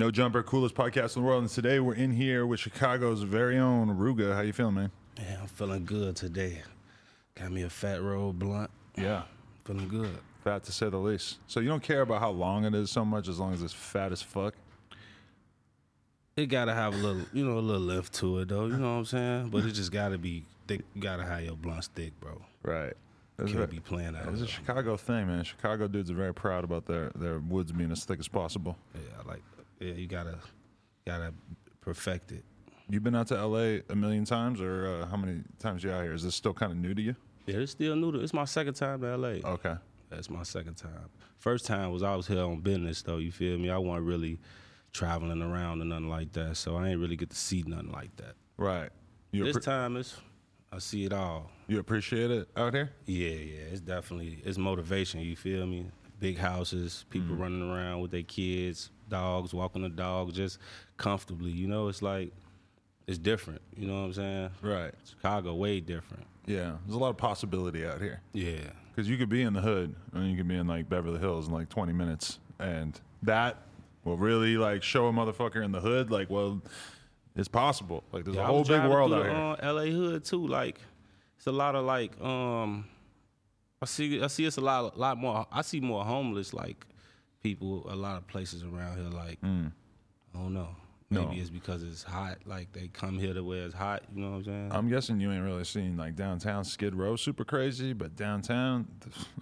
No jumper, coolest podcast in the world. And today we're in here with Chicago's very own Ruga. How you feeling, man? Yeah, I'm feeling good today. Got me a fat roll blunt. Yeah, Feeling good. fat to say the least. So you don't care about how long it is so much, as long as it's fat as fuck. It gotta have a little, you know, a little lift to it though. You know what I'm saying? But it just gotta be thick. You gotta have your blunt thick, bro. Right. That's Can't right. be playing that. It's a Chicago thing, man. Chicago dudes are very proud about their, their woods being as thick as possible. Yeah, like yeah, you gotta gotta perfect it. You've been out to LA a million times, or uh, how many times you out here? Is this still kind of new to you? Yeah, it's still new. To, it's my second time to LA. Okay. That's my second time. First time was I was here on business though. You feel me? I wasn't really traveling around or nothing like that, so I ain't really get to see nothing like that. Right. You, This appre- time is I see it all. you appreciate it out here? Yeah, yeah, it's definitely it's motivation. You feel me? Big houses, people Mm. running around with their kids, dogs walking the dog just comfortably. You know, it's like it's different. You know what I'm saying? Right. Chicago, way different. Yeah. There's a lot of possibility out here. Yeah, Because you could be in the hood and you could be in like Beverly Hills in like 20 minutes. And that will really like show a motherfucker in the hood, like, well, it's possible. Like, there's Yeah, a I whole big world out the, here. Uh, L.A. hood too. Like it's a lot of like um, I see I see it's a lot a lot more. I see more homeless like people. A lot of places around here. Like I don't know. Maybe Mm. No. it's because it's hot. Like they come here to where it's hot. You know what I'm saying? I'm guessing you ain't really seen like downtown Skid Row super crazy, but downtown,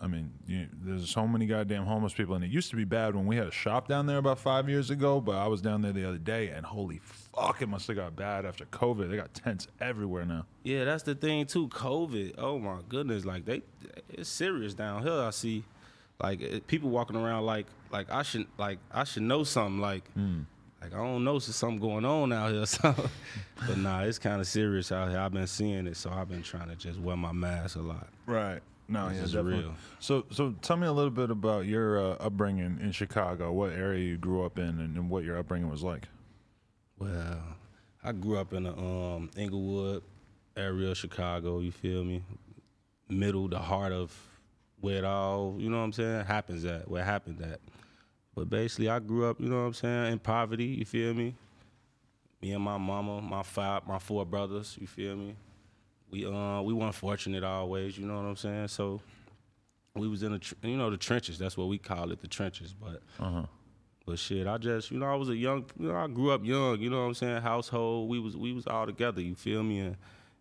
I mean, you, there's so many goddamn homeless people, and it used to be bad when we had a shop down there about five years ago. But I was down there the other day, and holy fuck, it must have got bad after COVID. They got tents everywhere now. Yeah, that's the thing too. COVID. Oh my goodness, like they, it's serious down here. I see, like it- people walking around like like I should like I should know something. Like like I don't know, there's something going on out here. So, but nah, it's kind of serious out here. I've been seeing it, so I've been trying to just wear my mask a lot. Right. No, This yeah, is definitely. real. So, so tell me a little bit about your uh, upbringing in Chicago. What area you grew up in, and, and what your upbringing was like. Well, I grew up in the um, Englewood area of Chicago. You feel me? Middle, the heart of where it all, you know what I'm saying, happens at, where it happened at. But basically, I grew up, you know what I'm saying, in poverty. You feel me? Me and my mama, my five, my four brothers. You feel me? We uh we weren't fortunate always. You know what I'm saying? So we was in the tr- you know the trenches. That's what we call it, the trenches. But but shit, I just, you know, I was a young, you know, I grew up young, you know what I'm saying? Household, we was we was all together, you feel me? And,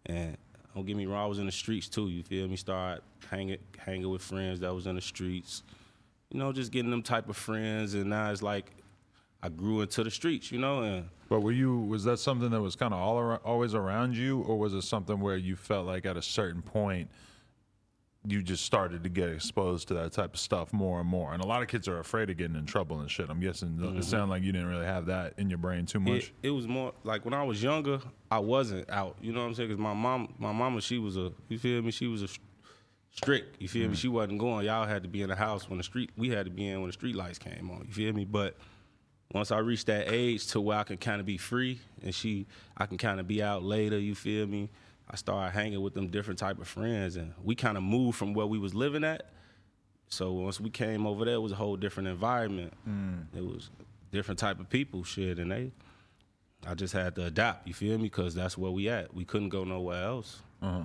and don't get me wrong, I was in the streets too, you feel me? Start hanging hanging with friends that was in the streets, you know, just getting them type of friends. And now it's like I grew into the streets, you know, and But were you? Was that something that was kind of all around, always around you, or was it something where you felt like at a certain point you just started to get exposed to that type of stuff more and more? And a lot of kids are afraid of getting in trouble and shit. I'm guessing it mm-hmm. sounded like you didn't really have that in your brain too much. It, it was more like when I was younger, I wasn't out. You know what I'm saying? Because my mom, my mama, she was a, you feel me? She was a strict. You feel me? She wasn't going. Y'all had to be in the house when the street. We had to be in when the street lights came on. You feel me? But once I reached that age to where I can kind of be free, and she, I can kind of be out later. You feel me? I started hanging with them different type of friends, and we kind of moved from where we was living at. So once we came over there, it was a whole different environment. It was different type of people, shit, and they. I just had to adapt. You feel me? Because that's where we at. We couldn't go nowhere else. Uh-huh.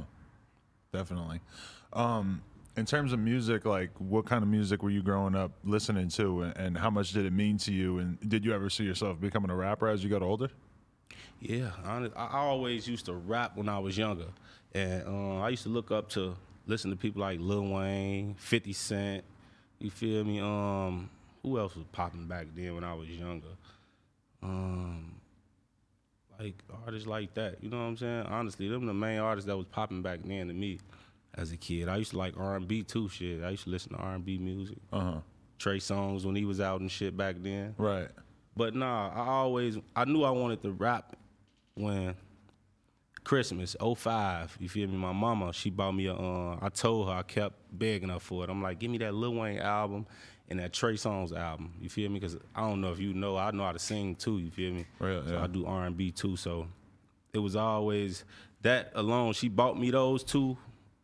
Definitely. Um, in terms of music, like what kind of music were you growing up listening to, and, and how much did it mean to you? And did you ever see yourself becoming a rapper as you got older? Yeah, I always used to rap when I was younger, and uh, I used to look up to listen to people like Lil Wayne, Fifty Cent. You feel me? Um, who else was popping back then when I was younger? Um, like artists like that. You know what I'm saying? Honestly, them the main artists that was popping back then to me as a kid. I used to like R&B too. Shit, I used to listen to R&B music. Uh huh. Trey Songz when he was out and shit back then. Right. But nah, I always I knew I wanted to rap when Christmas 05, you feel me? My mama, she bought me a uh, I told her I kept begging her for it. I'm like, give me that Lil Wayne album and that Trey Songz album. You feel me? Cuz I don't know if you know, I know how to sing too, you feel me? Right, so yeah. I do R&B too, so it was always that alone. She bought me those two.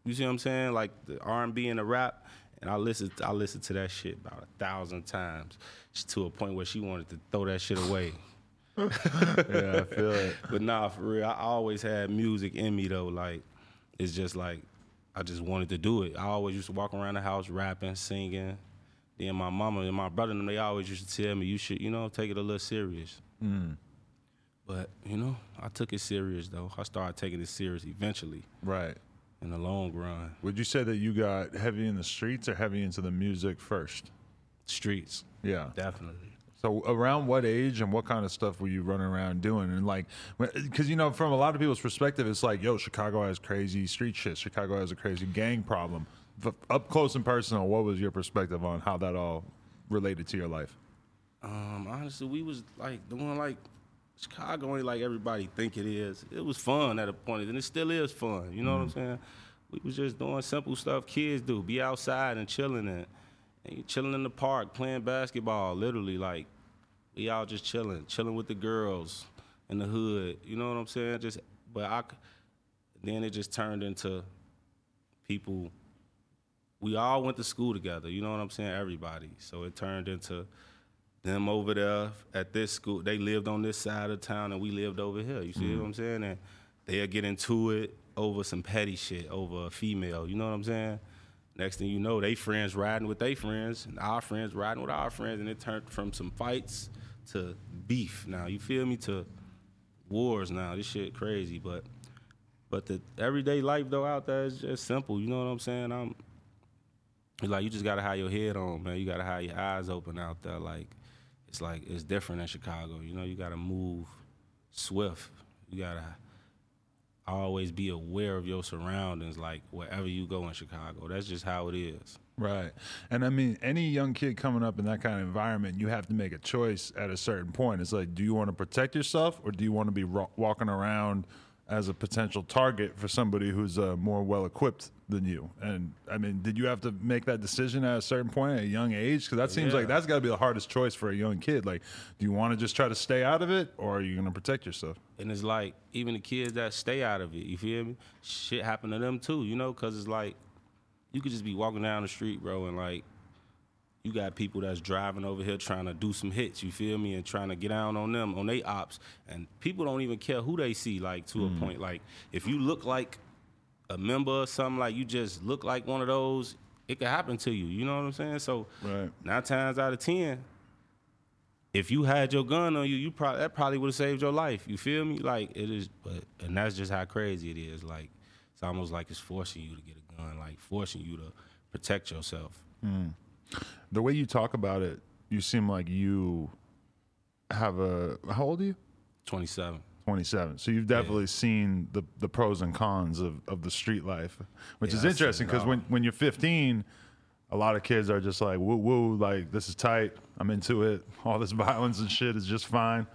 You see what I'm saying? Like the R&B and the rap. And I listened, I listened to that shit about a thousand times, to a point where she wanted to throw that shit away. Yeah, I feel it. But nah, for real, I always had music in me though. Like, it's just like I just wanted to do it. I always used to walk around the house rapping, singing. Then my mama and my brother, and them, they always used to tell me, "You should, you know, take it a little serious." Mm. But you know, I took it serious though. I started taking it serious eventually Right. In the long run. Would you say that you got heavy in the streets or heavy into the music first? Streets, Yeah. definitely. So around what age and what kind of stuff were you running around doing? And like, because you know, from a lot of people's perspective, it's like, yo, Chicago has crazy street shit. Chicago has a crazy gang problem. F- up close and personal, what was your perspective on how that all related to your life? Um, honestly, we was like doing like Chicago ain't like everybody think it is. It was fun at a point, and it still is fun. You know what I'm mm. saying? We was just doing simple stuff kids do, be outside and chilling and, and chilling in the park, playing basketball. Literally, like we all just chilling, chilling with the girls in the hood. You know what I'm saying? Just, but I, then it just turned into people we all went to school together. You know what I'm saying? Everybody. So it turned into them over there at this school. They lived on this side of town, and we lived over here. You see mm. what I'm saying? And they'll get into it over some petty shit, over a female. You know what I'm saying? Next thing you know, they friends riding with their friends, and our friends riding with our friends, and it turned from some fights to beef. Now you feel me? To wars. Now this shit crazy, but but the everyday life though out there is just simple. You know what I'm saying? I'm like you just gotta have your head on, man. You gotta have your eyes open out there. Like it's like it's different in Chicago. You know, you gotta move swift. You gotta always be aware of your surroundings, like wherever you go in Chicago. That's just how it is. Right. And I mean, any young kid coming up in that kind of environment, you have to make a choice at a certain point. It's like, do you want to protect yourself or do you want to be ro- walking around as a potential target for somebody who's uh, more well equipped than you? And I mean, did you have to make that decision at a certain point at a young age? Because that seems like that's got to be the hardest choice for a young kid. Like, do you want to just try to stay out of it or are you going to protect yourself? And it's like even the kids that stay out of it, you feel me? Shit happen to them too, you know, because it's like you could just be walking down the street, bro, and like you got people that's driving over here trying to do some hits, you feel me, and trying to get down on them, on they ops. And people don't even care who they see, like to a mm. point. Like if you look like a member or something, like you just look like one of those, it could happen to you. You know what I'm saying? So Right. nine times out of ten, if you had your gun on you, you probably that probably would have saved your life. You feel me? Like it is, but and that's just how crazy it is. Like it's almost like it's forcing you to get a gun, like forcing you to protect yourself. Mm. The way you talk about it, you seem like you have a. How old are you? Twenty seven. 27. So you've definitely seen the, the pros and cons of, of the street life, which Yeah, is interesting because when, when you're 15, a lot of kids are just like, woo woo, like this is tight. I'm into it. All this violence and shit is just fine.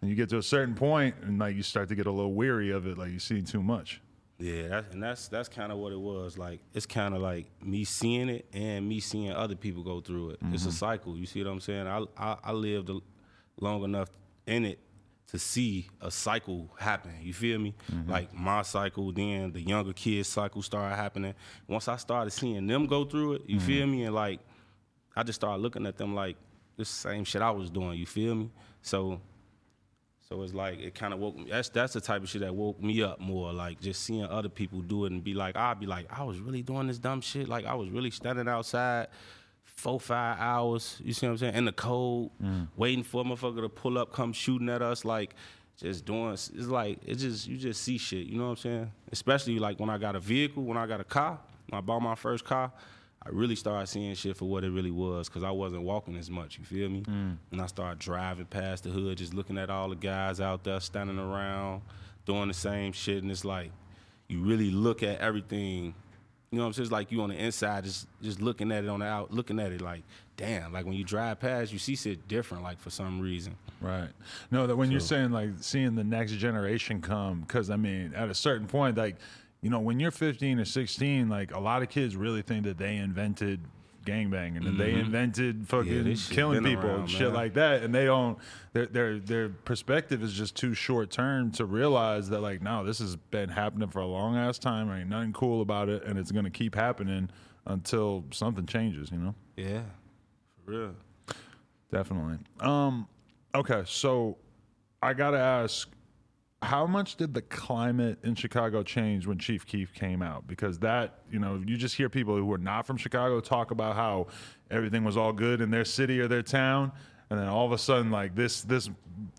And you get to a certain point and like you start to get a little weary of it, like you've seen too much. Yeah, that, and that's that's kind of what it was. Like it's kind of like me seeing it and me seeing other people go through it. It's a mm-hmm. cycle. You see what I'm saying? I I, I lived long enough in it to see a cycle happen. You feel me? Mm-hmm. Like my cycle, then the younger kids' cycle started happening. Once I started seeing them go through it, you feel mm-hmm. me? And like I just started looking at them like this same shit I was doing. You feel me? So So it's like it kind of woke me. That's that's the type of shit that woke me up more. Like just seeing other people do it and be like, I'd be like, I was really doing this dumb shit. Like I was really standing outside four five hours. You see what I'm saying? In the cold, mm. waiting for a motherfucker to pull up, come shooting at us. Like just doing. It's like it just you just see shit. You know what I'm saying? Especially like when I got a vehicle, when I got a car, when I bought my first car. I really started seeing shit for what it really was because I wasn't walking as much. You feel me? Mm. And I started driving past the hood, just looking at all the guys out there standing around, doing the same shit, and it's like you really look at everything. You know what I'm saying? It's like you on the inside, just just looking at it on the out, looking at it like, damn. Like when you drive past, you see shit different. Like for some reason. Right. No, that when you're saying like seeing the next generation come, because I mean, at a certain point, like, you know, when you're 15 or 16, like a lot of kids really think that they invented gangbanging and they invented fucking shit killing people around, and shit man. like that, and they don't. Their their their perspective is just too short term to realize that like, no, this has been happening for a long ass time. Ain't nothing cool about it, and it's gonna keep happening until something changes. You know. Yeah, for real. Definitely. Um, okay, so I gotta ask, how much did the climate in Chicago change when Chief Keef came out? Because that, you know, you just hear people who are not from Chicago talk about how everything was all good in their city or their town, and then all of a sudden, like this this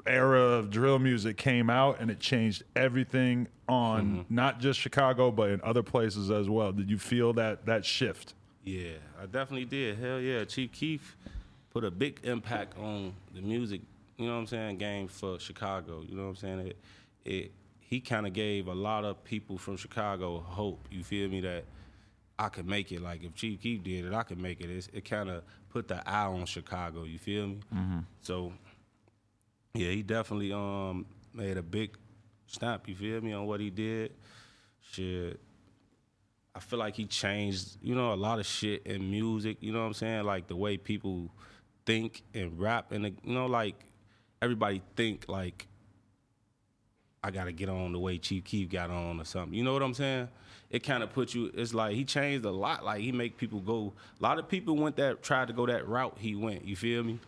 era of drill music came out and it changed everything on mm-hmm. not just Chicago but in other places as well. Did you feel that that shift? Yeah, I definitely did. Hell yeah, Chief Keef put a big impact on the music. You know what I'm saying? Game for Chicago. You know what I'm saying? It, it he kind of gave a lot of people from Chicago hope. You feel me? That I could make it. Like if Chief Keef did it, I could make it. It's, it kind of put the eye on Chicago. You feel me? So yeah, he definitely um made a big stamp. You feel me on what he did? Shit. I feel like he changed, you know, a lot of shit in music. You know what I'm saying? Like the way people think and rap, and you know, like everybody think like I gotta get on the way Chief Keef got on or something. You know what I'm saying? It kind of put you. It's like he changed a lot. Like he make people go. A lot of people went that tried to go that route he went. You feel me?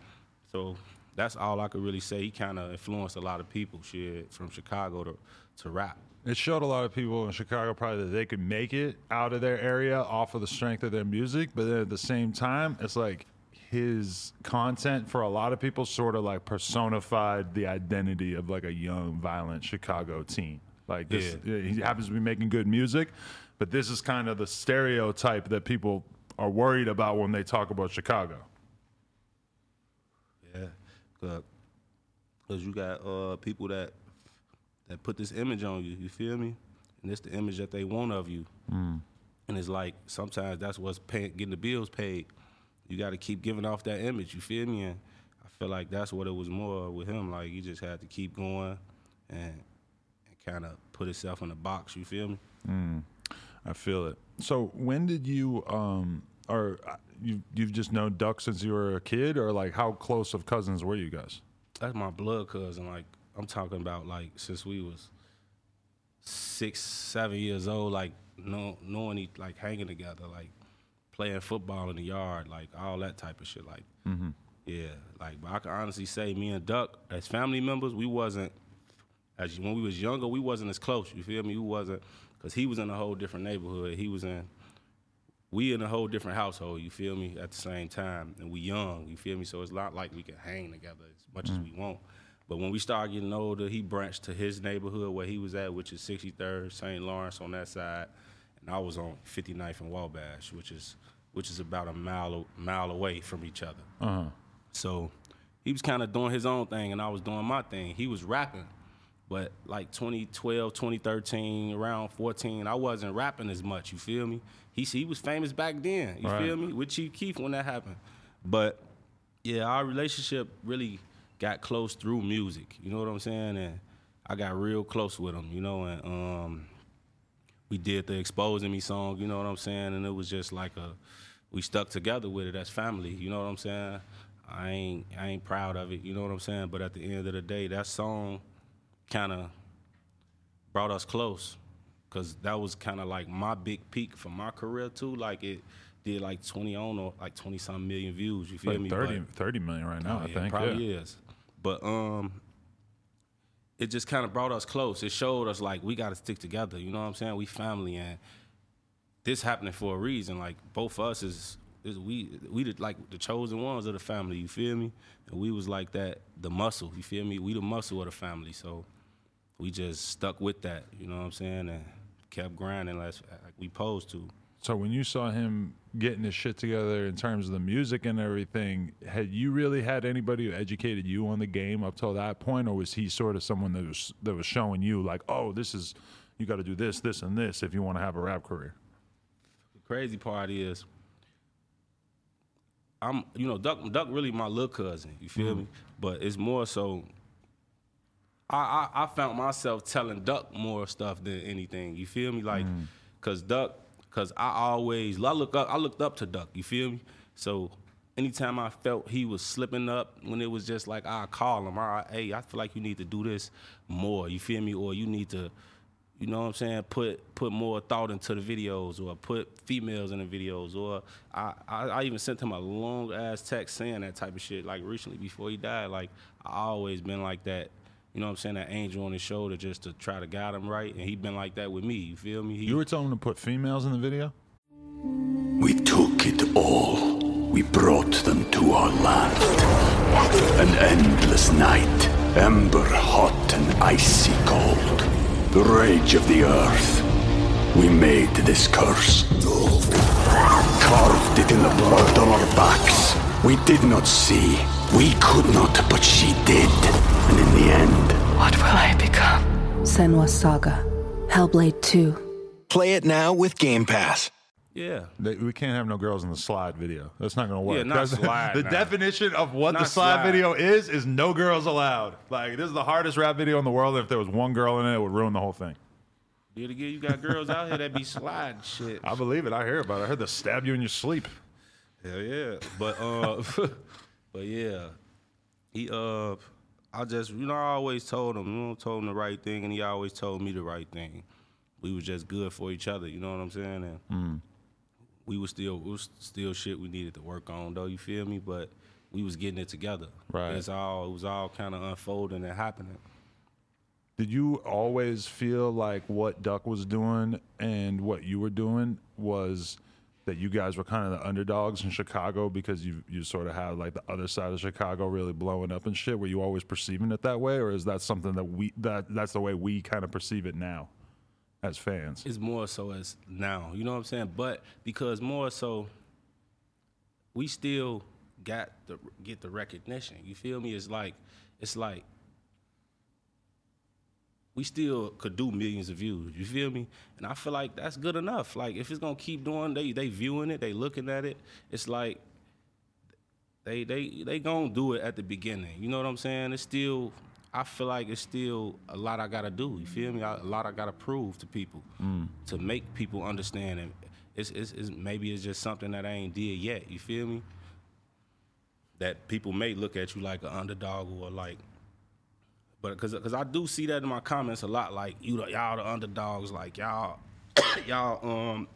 So that's all I could really say. He kind of influenced a lot of people. Shit from Chicago to to rap. It showed a lot of people in Chicago probably that they could make it out of their area off of the strength of their music, but then at the same time, it's like his content for a lot of people sort of like personified the identity of like a young, violent Chicago teen. Like this, he happens to be making good music, but this is kind of the stereotype that people are worried about when they talk about Chicago. Yeah, because you got uh, people that that put this image on you. You feel me? And it's the image that they want of you. And it's like sometimes that's what's paying, getting the bills paid. You got to keep giving off that image. You feel me? And I feel like that's what it was more with him. Like he just had to keep going and and kind of put himself in a box. You feel me? I feel it. So when did you um or uh, you you've just known Duck since you were a kid or like how close of cousins were you guys? that's my blood cousin. Like I'm talking about like since we was six, seven years old, like know, knowing each, like hanging together, like playing football in the yard, like all that type of shit. Like, mm-hmm. yeah, like but I can honestly say, me and Duck as family members, we wasn't as when we was younger, we wasn't as close. You feel me? We wasn't because he was in a whole different neighborhood. He was in we in a whole different household, you feel me, at the same time. And we young, you feel me? So it's not like we can hang together as much as mm-hmm. we want. But when we started getting older, he branched to his neighborhood where he was at, which is 63rd, St. Lawrence on that side. And I was on 59th and Wabash, which is which is about a mile mile away from each other. So he was kind of doing his own thing, and I was doing my thing. He was rapping, but like 2012, 2013, around 14, I wasn't rapping as much. You feel me? He he was famous back then. You Right. feel me? With Chief Keef when that happened. But yeah, our relationship really got close through music. You know what I'm saying? And I got real close with him. You know, and um, we did the exposing me song. You know what I'm saying? And it was just like a we stuck together with it as family. You know what I'm saying? I ain't I ain't proud of it. You know what I'm saying? But at the end of the day, that song kind of brought us close because that was kind of like my big peak for my career too. Like it did like 20 on or like 20 something million views. You feel Like me? 30, But- 30 million right now, I yeah, think. probably yeah. is. But um, it just kind of brought us close. It showed us like we got to stick together. You know what I'm saying? We family, and this happening for a reason. Like both of us is, is we we the, like the chosen ones of the family. You feel me? And we was like that, the muscle. You feel me? We the muscle of the family. So we just stuck with that. You know what I'm saying? And kept grinding like, like we posed to. So when you saw him getting his shit together in terms of the music and everything, had you really had anybody who educated you on the game up till that point, or was he sort of someone that was that was showing you like, oh, this is you got to do this, this, and this if you want to have a rap career? The crazy part is, I'm you know Duck Duck really my little cousin. You feel mm-hmm. me? But it's more so. I, I I found myself telling Duck more stuff than anything. You feel me? Like, mm. cause Duck, cause I always I look up I looked up to Duck. You feel me? So anytime I felt he was slipping up, when it was just like I call him, all right, hey, I feel like you need to do this more. You feel me? Or you need to you know what I'm saying? Put put more thought into the videos, or put females in the videos, or I, I, I even sent him a long ass text saying that type of shit. Like recently before he died, like I always been like that. You know what I'm saying? That angel on his shoulder just to try to guide him right, and he been like that with me. You feel me? He, You were telling him to put females in the video. We took it all. We brought them to our land. An endless night, ember hot and icy cold. The rage of the earth. We made this curse. Carved it in the blood on our backs. We did not see. We could not, but she did. And in the end, What will I become? Senua's Saga. Hellblade 2. Play it now with Game Pass. yeah. We can't have no girls in the slide video. That's not going to work. Yeah, not slide, the nah. definition of what the slide, slide. video is is no girls allowed. Like this is the hardest rap video in the world. If there was one girl in it, it would ruin the whole thing. Did again, you got girls out here that be sliding shit. I believe it. I hear about it. I heard they stab you in your sleep. Hell yeah. But uh but yeah. He uh I just you know, I always told him, you know, told him the right thing and he always told me the right thing. We was just good for each other, you know what I'm saying? And we was still it was still shit we needed to work on though, you feel me? But we was getting it together. Right. It's all it was all kind of unfolding and happening. Did you always feel like what Duck was doing and what you were doing was that you guys were kind of the underdogs in Chicago because you you sort of had like the other side of Chicago really blowing up and shit? Were you always perceiving it that way, or is that something that we that that's the way we kind of perceive it now as fans? It's more so as now, you know what I'm saying? But because more so, we still got the get the recognition. You feel me? It's like it's like we still could do millions of views. You feel me? And I feel like that's good enough. Like if it's gonna keep doing, they they viewing it, they looking at it. It's like they they they gonna do it at the beginning. You know what I'm saying? It's still I feel like it's still a lot I gotta do. You feel me? I, a lot I gotta prove to people mm. to make people understand. And it's, it's, it's maybe it's just something that I ain't did yet. You feel me? That people may look at you like an underdog or like. But cause, cause I do see that in my comments a lot, like you, the- y'all the underdogs, like y'all, y'all, um,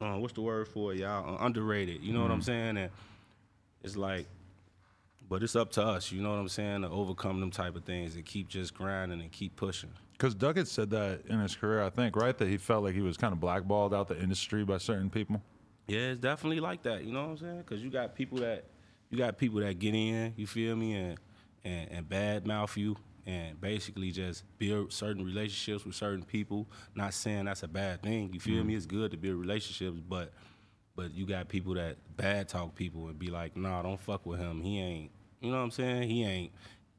uh, what's the word for it? Y'all uh, underrated. You know what I'm saying? And it's like, but it's up to us. You know what I'm saying? To overcome them type of things and keep just grinding and keep pushing. Because had said that in his career, I think, right? That he felt like he was kind of blackballed out the industry by certain people. Yeah, it's definitely like that. You know what I'm saying? Because you got people that you got people that get in. You feel me? And and, and bad mouth you and basically just build certain relationships with certain people. Not saying that's a bad thing. You feel me? Mm-hmm. It's good to build relationships, but but you got people that bad talk people and be like, nah, don't fuck with him. He ain't. You know what I'm saying? He ain't.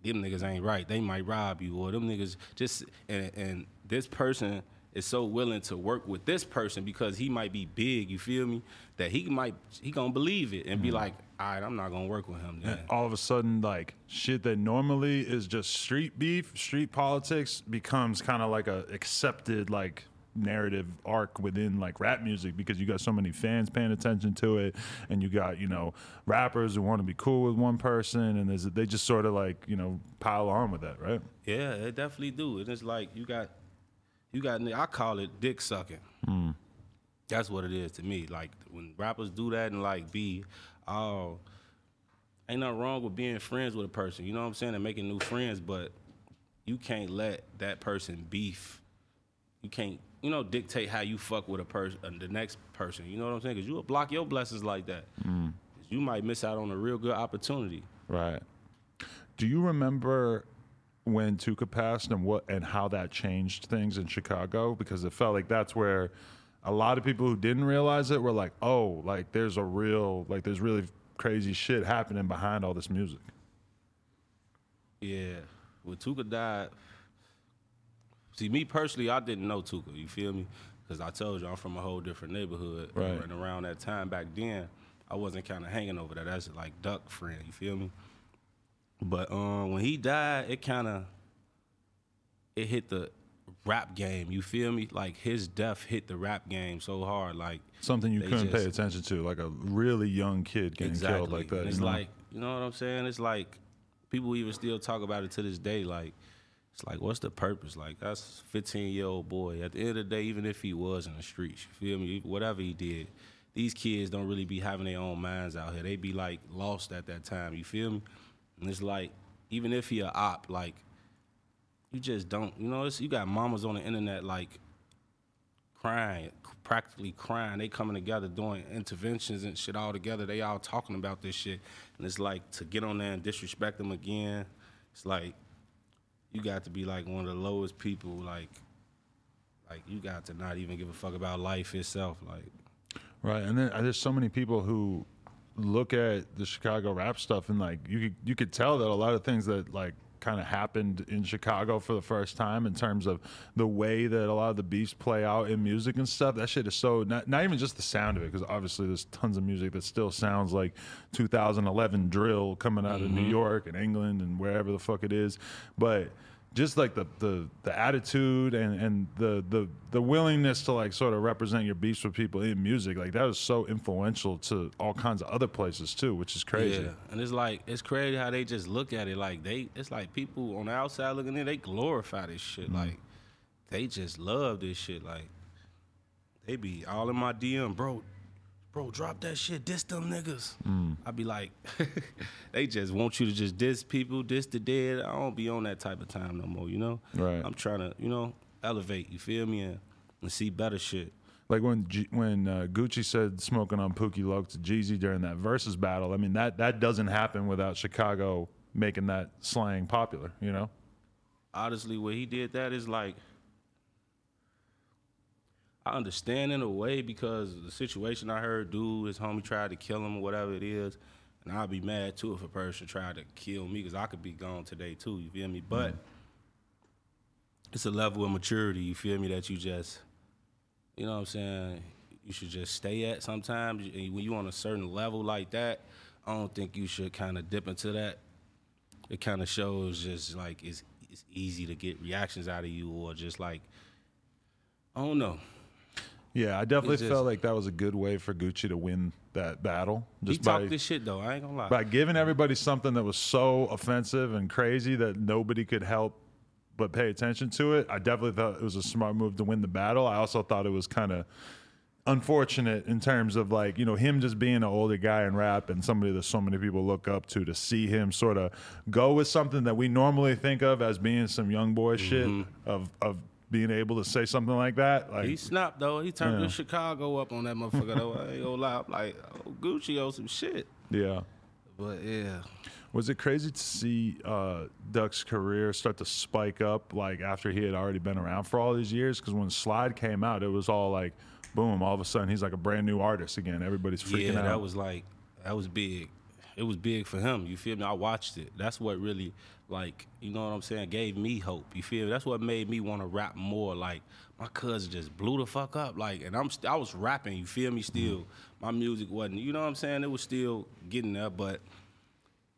Them niggas ain't right. They might rob you, or them niggas just. And, and this person is so willing to work with this person because he might be big. You feel me? That he might he gonna believe it and be mm. like, all right, I'm not gonna work with him. Then. And all of a sudden, like shit that normally is just street beef, street politics becomes kind of like a accepted like narrative arc within like rap music because you got so many fans paying attention to it and you got you know rappers who want to be cool with one person and there's, they just sort of like you know pile on with that right Yeah, it definitely do. And it's like you got, you got. I call it dick sucking. That's what it is to me. Like when rappers do that and like be, oh, ain't nothing wrong with being friends with a person. You know what I'm saying? And making new friends, but you can't let that person beef. You can't, you know, dictate how you fuck with a person, uh, the next person. You know what I'm saying? Because you will block your blessings like that. You might miss out on a real good opportunity. Right. Do you remember when Tooka passed and what and how that changed things in Chicago? Because it felt like that's where a lot of people who didn't realize it were like, oh, like there's a real like there's really crazy shit happening behind all this music. Yeah. When Tooka died, see me personally, I didn't know Tooka. You feel me? Because I told you I'm from a whole different neighborhood. Right. And around that time back then, I wasn't kind of hanging over that. That's like duck friend. You feel me? But um, when he died, it kind of it hit the rap game. You feel me? Like his death hit the rap game so hard. Like Something you couldn't pay attention to, like a really young kid getting killed like that. And you it's know? like, you know what I'm saying? It's like people even still talk about it to this day. Like, it's like, what's the purpose? Like, that's 15 year old boy. At the end of the day, even if he was in the streets, you feel me? Whatever he did, these kids don't really be having their own minds out here. They be like lost at that time. You feel me? And it's like, even if he a op, like, you just don't. You know, it's, you got mamas on the internet like crying, practically crying. They coming together doing interventions and shit all together. They all talking about this shit, and it's like to get on there and disrespect them again. It's like you got to be like one of the lowest people. Like, like you got to not even give a fuck about life itself. Like, Right, and then uh, there's so many people who look at the Chicago rap stuff and like you could you could tell that a lot of things that like kind of happened in Chicago for the first time in terms of the way that a lot of the beats play out in music and stuff. That shit is so not, not even just the sound of it because obviously there's tons of music that still sounds like 2011 drill coming out of New mm-hmm. York and England and wherever the fuck it is, but just like the the, the attitude and, and the, the the willingness to like sort of represent your beats with people in music like that was so influential to all kinds of other places too which is crazy Yeah, and it's like it's crazy how they just look at it like they. It's like people on the outside looking in, they glorify this shit. Mm-hmm. Like they just love this shit. Like they be all in my DM, bro. Bro, drop that shit. Diss them niggas. I'd be like, they just want you to just diss people, diss the dead. I don't be on that type of time no more. You know. Right. I'm trying to, you know, elevate. You feel me? And, and see better shit. like when G- when uh, Gucci said smoking on Pookie Loc to Jeezy during that Verzuz battle I mean that that doesn't happen without Chicago making that slang popular you know honestly, when he did that is like, I understand in a way because the situation I heard, dude, his homie tried to kill him or whatever it is, and I'd be mad too if a person tried to kill me because I could be gone today too. You feel me? But mm-hmm. it's a level of maturity. You feel me? That you just, you know what I'm saying? You should just stay at sometimes. And when you're on a certain level like that, I don't think you should kind of dip into that it kind of shows just like it's it's easy to get reactions out of you or just like I don't know. Yeah I definitely just- felt like that was a good way for Gucci to win that battle He just by talked this shit though. I ain't gonna lie. by giving everybody something that was so offensive and crazy that nobody could help but pay attention to it. I definitely thought it was a smart move to win the battle. I also thought it was kind of unfortunate in terms of like you know him just being an older guy in rap and somebody that so many people look up to to see him sort of go with something that we normally think of as being some young boy shit mm-hmm. of of being able to say something like that like he snapped though. He turned Yeah. the Chicago up on that motherfucker though. I ain't gonna lie. I'm like, oh, Gucci owes some shit. yeah But yeah. Was it crazy to see uh, Duck's career start to spike up like after he had already been around for all these years? Because when Slide came out, it was all like, boom! All of a sudden, he's like a brand new artist again. Everybody's freaking yeah, out. Yeah, that was like that was big. It was big for him. You feel me? I watched it. That's what really like you know what I'm saying gave me hope. You feel me? That's what made me want to rap more. Like my cousin just blew the fuck up. Like and I'm st- I was rapping. You feel me? Still, my music wasn't. You know what I'm saying? It was still getting there, but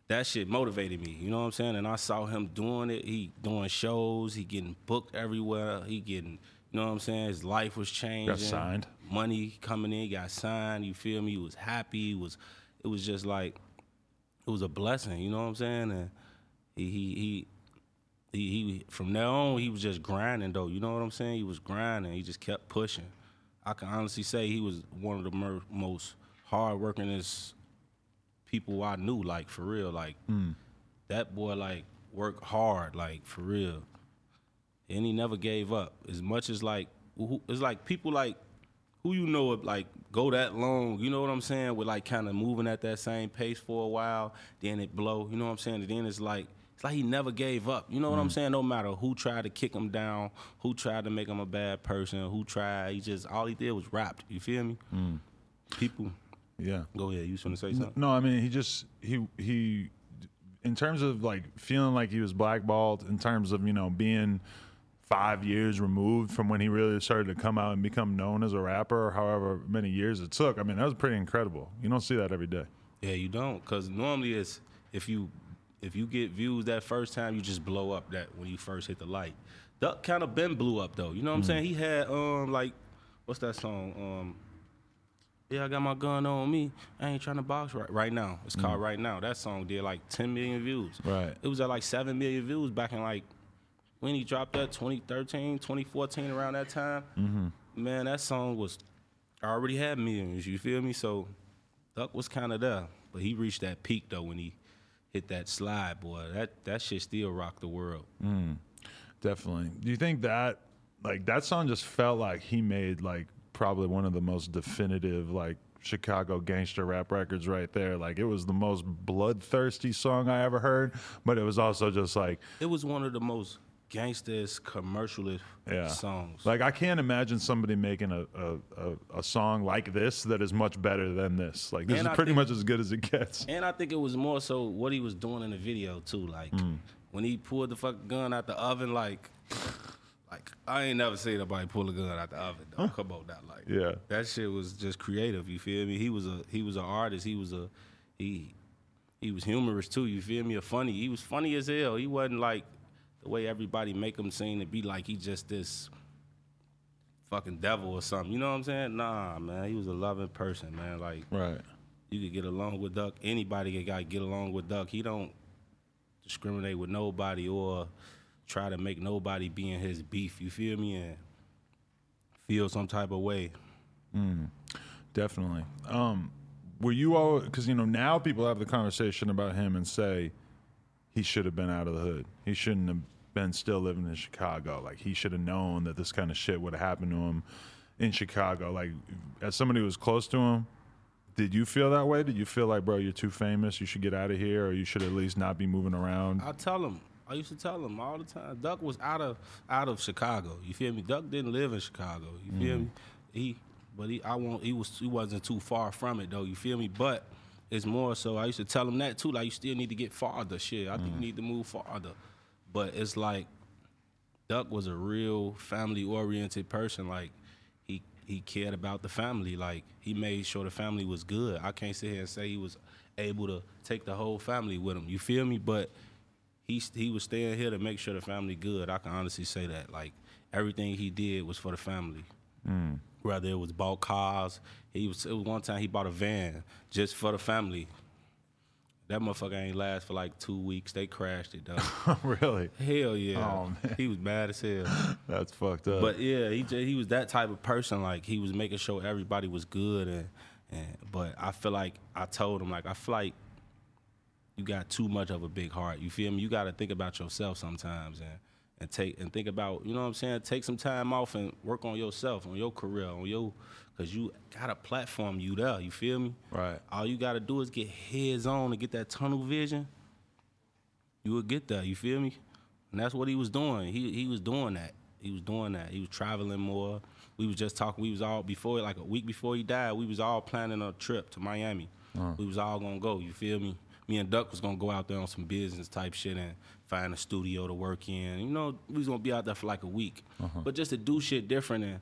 that shit motivated me. You know what I'm saying? And I saw him doing it. He doing shows. He getting booked everywhere. He getting, you know what I'm saying? His life was changing. Got signed. Money coming in. Got signed. You feel me? He was happy. He was. It was just like, it was a blessing. You know what I'm saying? And he he he. He, he from there on he was just grinding though you know what I'm saying he was grinding he just kept pushing I can honestly say he was one of the mer- most hard workingest people I knew, like for real. Like hmm. that boy, like worked hard, like for real. and he never gave up. As much as like, it's like people like who you know like go that long. You know what I'm saying? With like kind of moving at that same pace for a while, then it blow. You know what I'm saying? And then it's like it's like he never gave up. You know what I'm mm. saying? No matter who tried to kick him down, who tried to make him a bad person, who tried, he just all he did was rapped. You feel me? Mm. People, Yeah. go ahead. You was gonna say something? No, I mean he just he he in terms of like feeling like he was blackballed in terms of you know being five years removed from when he really started to come out and become known as a rapper or however many years it took i mean that was pretty incredible you don't see that every day Yeah, you don't, cause normally it's if you if you get views that first time, you just blow up that when you first hit the light. Duck kind of been blew up though. You know what I'm saying? He had um like what's that song? Um Yeah, I got my gun on me. I ain't trying to box right right now. It's called Right Now. That song did like 10 million views. Right. It was at like 7 million views back in like when he dropped that 2013, 2014 around that time. Mm-hmm. Man, that song was I already had millions, you feel me? So Duck was kind of there, but he reached that peak though when he hit that slide, boy. That that shit still rocked the world. Mm, definitely do you think that like that song just felt like he made like probably one of the most definitive like chicago gangster rap records right there like it was the most bloodthirsty song i ever heard but it was also just like It was one of the most gangsters commercialist yeah. songs. Like I can't imagine somebody making a, a, a, a song like this that is much better than this. Like this And is I pretty think- much as good as it gets. and I think it was more so what he was doing in the video too. Like Mm. when he pulled the fucking gun out the oven, like like I ain't never seen nobody pull a gun out the oven. Though. Come on, that like Yeah. that shit was just creative. You feel me? He was a he was an artist. He was a he he was humorous too. You feel me? A funny. He was funny as hell. He wasn't like the way everybody make him seem to be like he just this fucking devil or something. You know what I'm saying? Nah, man. He was a loving person, man. Like Right. you could get along with Duck. Anybody can got get along with Duck. He don't discriminate with nobody or try to make nobody be in his beef. You feel me? And feel some type of way. Definitely. Um, were you all because you know now people have the conversation about him and say he should have been out of the hood. He shouldn't have been still living in Chicago. Like he should have known that this kind of shit would have happened to him in Chicago. Like as somebody who was close to him, did you feel that way? Did you feel like, bro, you're too famous, you should get out of here, or you should at least not be moving around? I tell him. I used to tell him all the time. Duck was out of out of Chicago. You feel me? Duck didn't live in Chicago. You feel mm-hmm. me? He, but he, I won't. He was. He wasn't too far from it though. You feel me? But it's more so. I used to tell him that too. Like you still need to get farther. Shit, I think mm. you need to move farther. But it's like Duck was a real family oriented person. Like he he cared about the family. Like he made sure the family was good. I can't sit here and say he was able to take the whole family with him. You feel me? But he he was staying here to make sure the family good. I can honestly say that. Like everything he did was for the family. Mm. Whether it was bought cars, he was. It was one time he bought a van just for the family. That motherfucker ain't last for like two weeks. They crashed it though. really? hell yeah. Oh, man. He was mad as hell. That's fucked up. But yeah, he just, he was that type of person. Like he was making sure everybody was good, and and but I feel like I told him like I feel like you got too much of a big heart. You feel me? You got to think about yourself sometimes, and and take and think about you know what I'm saying. Take some time off and work on yourself, on your career, on your because you got a platform. You there? You feel me? Right. All you got to do is get heads on and get that tunnel vision. You will get there. You feel me? And that's what he was doing. He he was doing that. He was doing that. He was traveling more. We was just talking. We was all before like a week before he died. We was all planning a trip to Miami. We was all gonna go. You feel me? Me and Duck was gonna go out there on some business type shit and find a studio to work in. You know, we was gonna be out there for like a week, uh-huh. but just to do shit different and.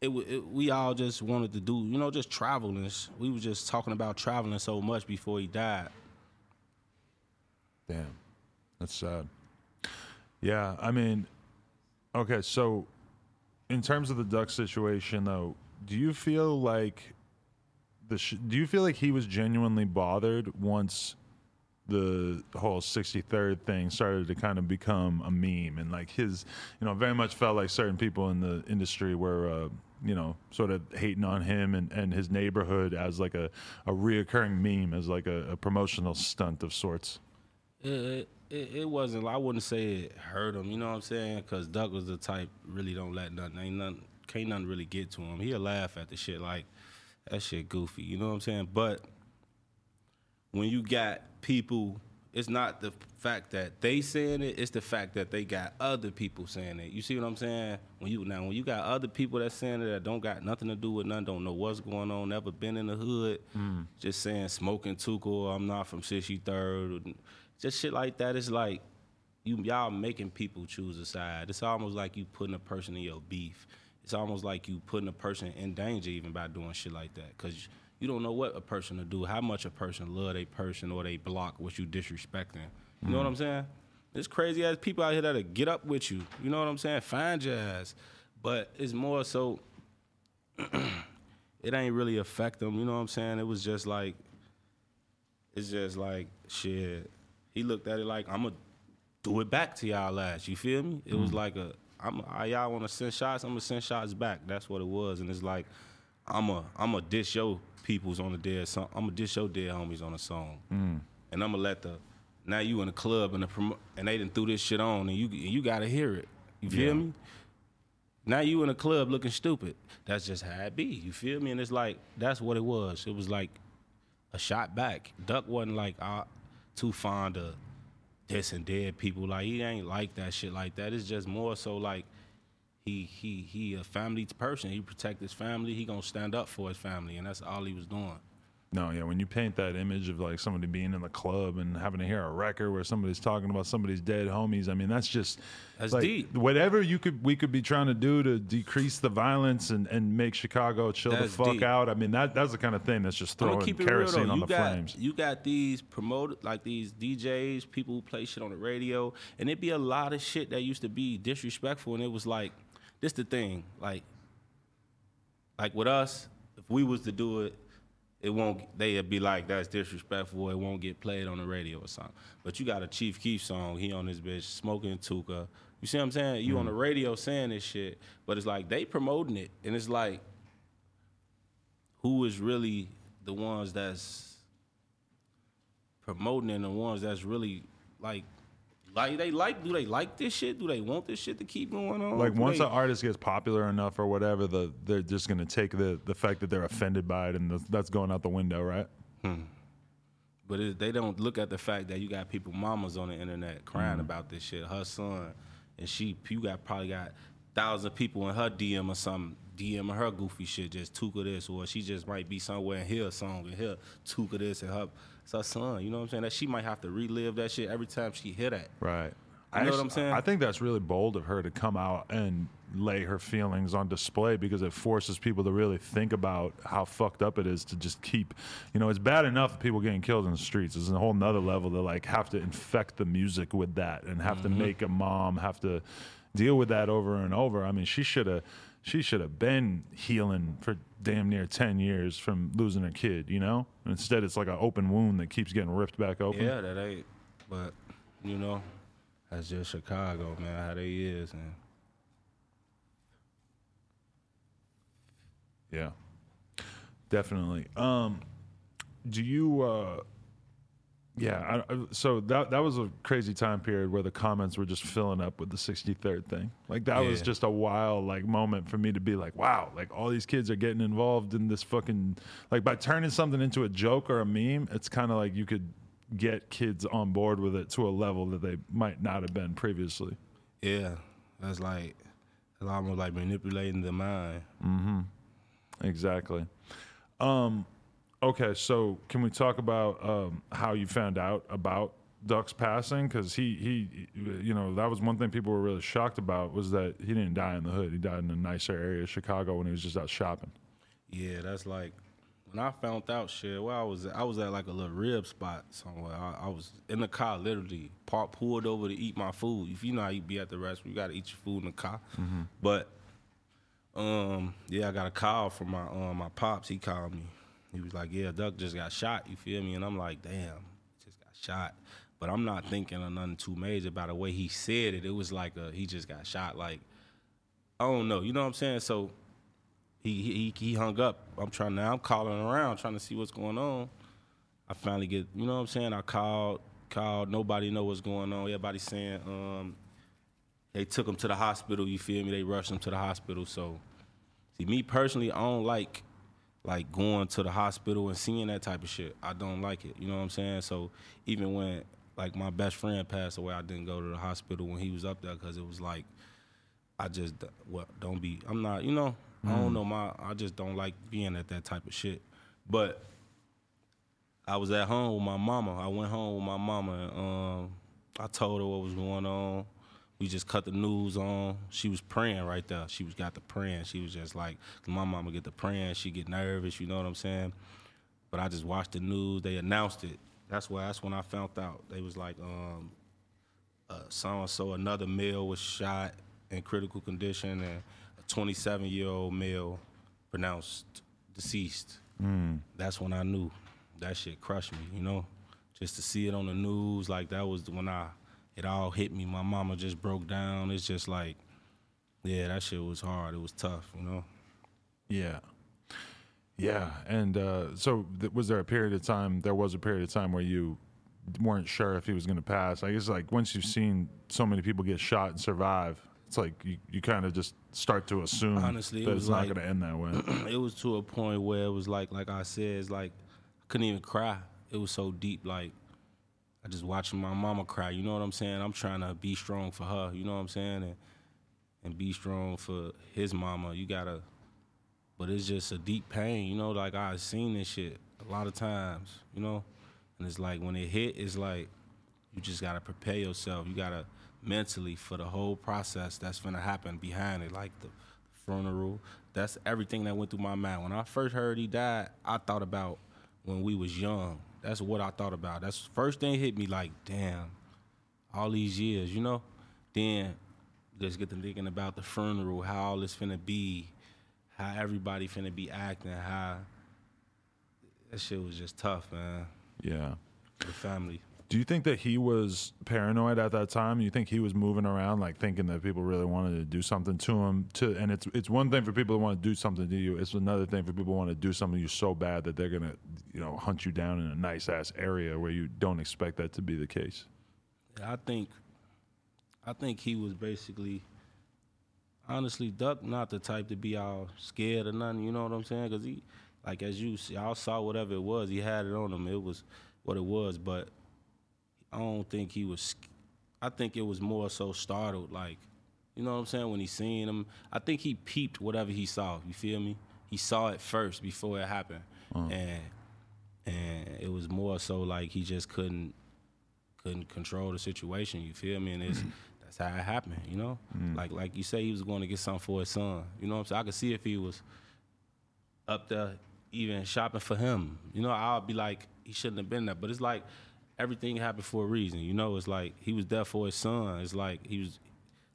It, it, we all just wanted to do, you know, just traveling. we were just talking about traveling so much before he died. Damn, that's sad. Yeah, I mean, okay, so in terms of the duck situation, though, do you feel like the sh- do you feel like he was genuinely bothered once the whole 63rd thing started to kind of become a meme and like his you know very much felt like certain people in the industry were uh, you know sort of hating on him and, and his neighborhood as like a, a reoccurring meme as like a, a promotional stunt of sorts it, it, it wasn't. I wouldn't say it hurt him. You know what I'm saying? Because Duck was the type really don't let nothing. Ain't nothing. Can't nothing really get to him. He'll laugh at the shit like that shit goofy. You know what I'm saying? But when you got people, it's not the fact that they saying it. It's the fact that they got other people saying it. You see what I'm saying? When you now when you got other people that saying it that don't got nothing to do with nothing, don't know what's going on, never been in the hood, mm. just saying smoking Tooka, I'm not from 63rd, just shit like that. It's like you y'all making people choose a side. It's almost like you putting a person in your beef. It's almost like you putting a person in danger even by doing shit like that. Cause you don't know what a person to do, how much a person love a person or they block what you disrespecting. You know what mm-hmm. I'm saying? There's crazy ass people out here that'll get up with you. You know what I'm saying? Find your ass. But it's more so it ain't really affect them. You know what I'm saying? It was just like it's just like shit. He looked at it like I'm gonna do it back to y'all last. You feel me? It was mm. like a I'm I, y'all want to send shots. I'm gonna send shots back. That's what it was. And it's like I'm a I'm a dish your peoples on the dead song. I'm gonna dish your dead homies on a song. And I'm gonna let the now you in the club and the promo- and they done threw this shit on and you and you gotta hear it. You feel Yeah. me? Now you in a club looking stupid. That's just how it be. You feel me? And it's like that's what it was. It was like a shot back. Duck wasn't like uh, too fond of this and dead people. Like he ain't like that shit like that. It's just more so like he he he a family person. He protect his family. He gonna stand up for his family, and that's all he was doing. No, yeah, when you paint that image of like somebody being in the club and having to hear a record where somebody's talking about somebody's dead homies, I mean that's just That's like, deep. Whatever you could we could be trying to do to decrease the violence and, and make Chicago chill That's the fuck deep. out. I mean that that's the kind of thing that's just throwing it real kerosene on You the got flames. you got these promoted like these DJs, people who play shit on the radio, and it'd be a lot of shit that used to be disrespectful, and it was like, this the thing, like, like with us, if we was to do it, it won't. They'd be like, that's disrespectful. It won't get played on the radio or something. But you got a Chief Keef song. He on this bitch smoking Tooka. You see what I'm saying? You on the mm-hmm. radio saying this shit, but it's like they promoting it, and it's like who is really the ones that's promoting and the ones that's really like like they like do they like this shit? Do they want this shit to keep going on? Like Do once they- an artist gets popular enough or whatever, the they're just gonna take the the fact that they're offended by it and the, that's going out the window, right? Hmm. But it, they don't look at the fact that you got people, mamas on the internet Mm-hmm. crying about this shit. Her son, and she, you got probably got thousand people in her DM or something, DM or her goofy shit, just Tooka this, or she just might be somewhere and hear a song and hear Tooka this and her, it's her son. You know what I'm saying? That she might have to relive that shit every time she hear that. Right. You know what I'm saying? I think that's really bold of her to come out and lay her feelings on display because it forces people to really think about how fucked up it is to just keep, you know, it's bad enough people getting killed in the streets. There's a whole nother level to like have to infect the music with that and have Mm-hmm. to make a mom have to deal with that over and over. I mean, she should have. She should have been healing for damn near 10 years from losing her kid, you know? Instead, it's like an open wound that keeps getting ripped back open. Yeah, that ain't. But you know, that's just Chicago, man. How they is, and Yeah, definitely. Um, do you? Uh, yeah. I, so that that was a crazy time period where the comments were just filling up with the 63rd thing. Like that was just a wild like moment for me to be like, wow, like all these kids are getting involved in this fucking like by turning something into a joke or a meme. It's kind of like you could get kids on board with it to a level that they might not have been previously. yeah, that's like it's almost like manipulating the mind. Exactly. Um, okay, so can we talk about um, how you found out about Duck's passing? Because he, he, you know, that was one thing people were really shocked about was that he didn't die in the hood. He died in a nicer area of Chicago when he was just out shopping. Yeah, that's like when I found out shit. Well, I was I was at like a little rib spot somewhere. I, I was in the car, literally parked, pulled over to eat my food. If you know how you be at the restaurant, you got to eat your food in the car. But um, yeah, I got a call from my um my pops. He called me. He was like, "Yeah, Duck just got shot." You feel me? And I'm like, "Damn, just got shot." But I'm not thinking of nothing too major. By the way he said it, it was like a he just got shot. Like I don't know. You know what I'm saying? So he he he hung up. I'm trying now. I'm calling around trying to see what's going on. I finally get, you know what I'm saying? I called called. Nobody know what's going on. Everybody saying um, they took him to the hospital. You feel me? They rushed him to the hospital. So, see, me personally, I don't like like going to the hospital and seeing that type of shit. I don't like it. You know what I'm saying? So even when like my best friend passed away, I didn't go to the hospital when he was up there because it was like I just what don't be. I'm not. You know. I don't know my. I just don't like being at that type of shit. But I was at home with my mama. I went home with my mama. And, um, I told her what was going on. We just cut the news on. She was praying right there. She was got the praying. She was just like, my mama get the praying. She get nervous. You know what I'm saying? But I just watched the news. They announced it. That's why. That's when I found out. They was like, um, uh, so and so another male was shot in critical condition, and a 27 year old male pronounced deceased. That's when I knew that shit crushed me. You know, just to see it on the news, like that was when I it all hit me. My mama just broke down. It's just like, yeah, that shit was hard. It was tough. You know. Yeah. Yeah. And uh, so, th- was there a period of time? There was a period of time where you weren't sure if he was going to pass. I guess like once you've seen so many people get shot and survive, it's like you, you kind of just start to assume Honestly, it that was it's not going to end that way. it was to a point where it was like, like I said, it's like I couldn't even cry. It was so deep. Like I just watching my mama cry. You know what I'm saying? I'm trying to be strong for her. You know what I'm saying? And and be strong for his mama. You gotta. But it's just a deep pain. You know, like I've seen this shit a lot of times. You know, and it's like when it hit, it's like you just gotta prepare yourself. You gotta mentally for the whole process that's gonna happen behind it, like the funeral. That's everything that went through my mind. When I first heard he died, I thought about when we was young. That's what I thought about. That's the first thing hit me like, damn, all these years, you know? Then just get to thinking about the funeral, how all this finna be, how everybody finna be acting, how that shit was just tough, man. yeah. The family. Do you think that he was paranoid at that time? You think he was moving around like thinking that people really wanted to do something to him? To and it's it's one thing for people to want to do something to you. It's another thing for people want to do something to you so bad that they're gonna you know hunt you down in a nice ass area where you don't expect that to be the case. I think, I think he was basically, honestly, Duck not the type to be all scared or nothing. You know what I'm saying? Because he, like as you y'all saw whatever it was, he had it on him. It was what it was, but I don't think he was. I think it was more so startled, like, you know what I'm saying? When he seen him, I think he peeped whatever he saw. You feel me? He saw it first before it happened, uh. and and it was more so like he just couldn't couldn't control the situation. You feel me? And it's that's how it happened. You know, mm. like like you say, he was going to get something for his son. You know what I'm saying? I could see if he was up there even shopping for him. You know, I'll be like, he shouldn't have been there. But it's like everything happened for a reason. You know, it's like he was there for his son. It's like he was.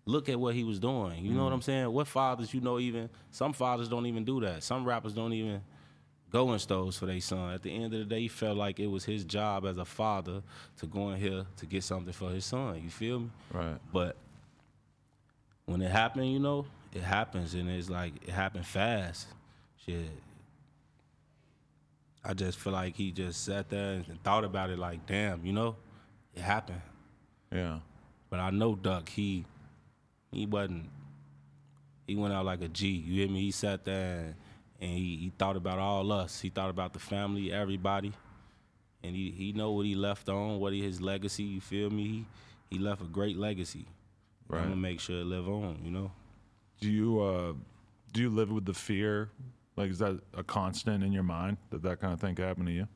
Look at what he was doing. You know what mm. I'm saying? What fathers, you know, even some fathers don't even do that. Some rappers don't even go in stores for their son. At the end of the day, he felt like it was his job as a father to go in here to get something for his son. You feel me? Right. But when it happened, you know, it happens, and it's like it happened fast. Shit. I just feel like he just sat there and thought about it, like, damn, you know, it happened. Yeah. But I know Duck, he he wasn't he went out like a G. You hear me? He sat there and, and he, he thought about all us. He thought about the family, everybody. And he, he know what he left on, what he, his legacy, you feel me? He, he left a great legacy. Right. I'm gonna make sure it live on, you know? Do you uh, do you live with the fear? Like, is that a constant in your mind that that kind of thing could happen to you?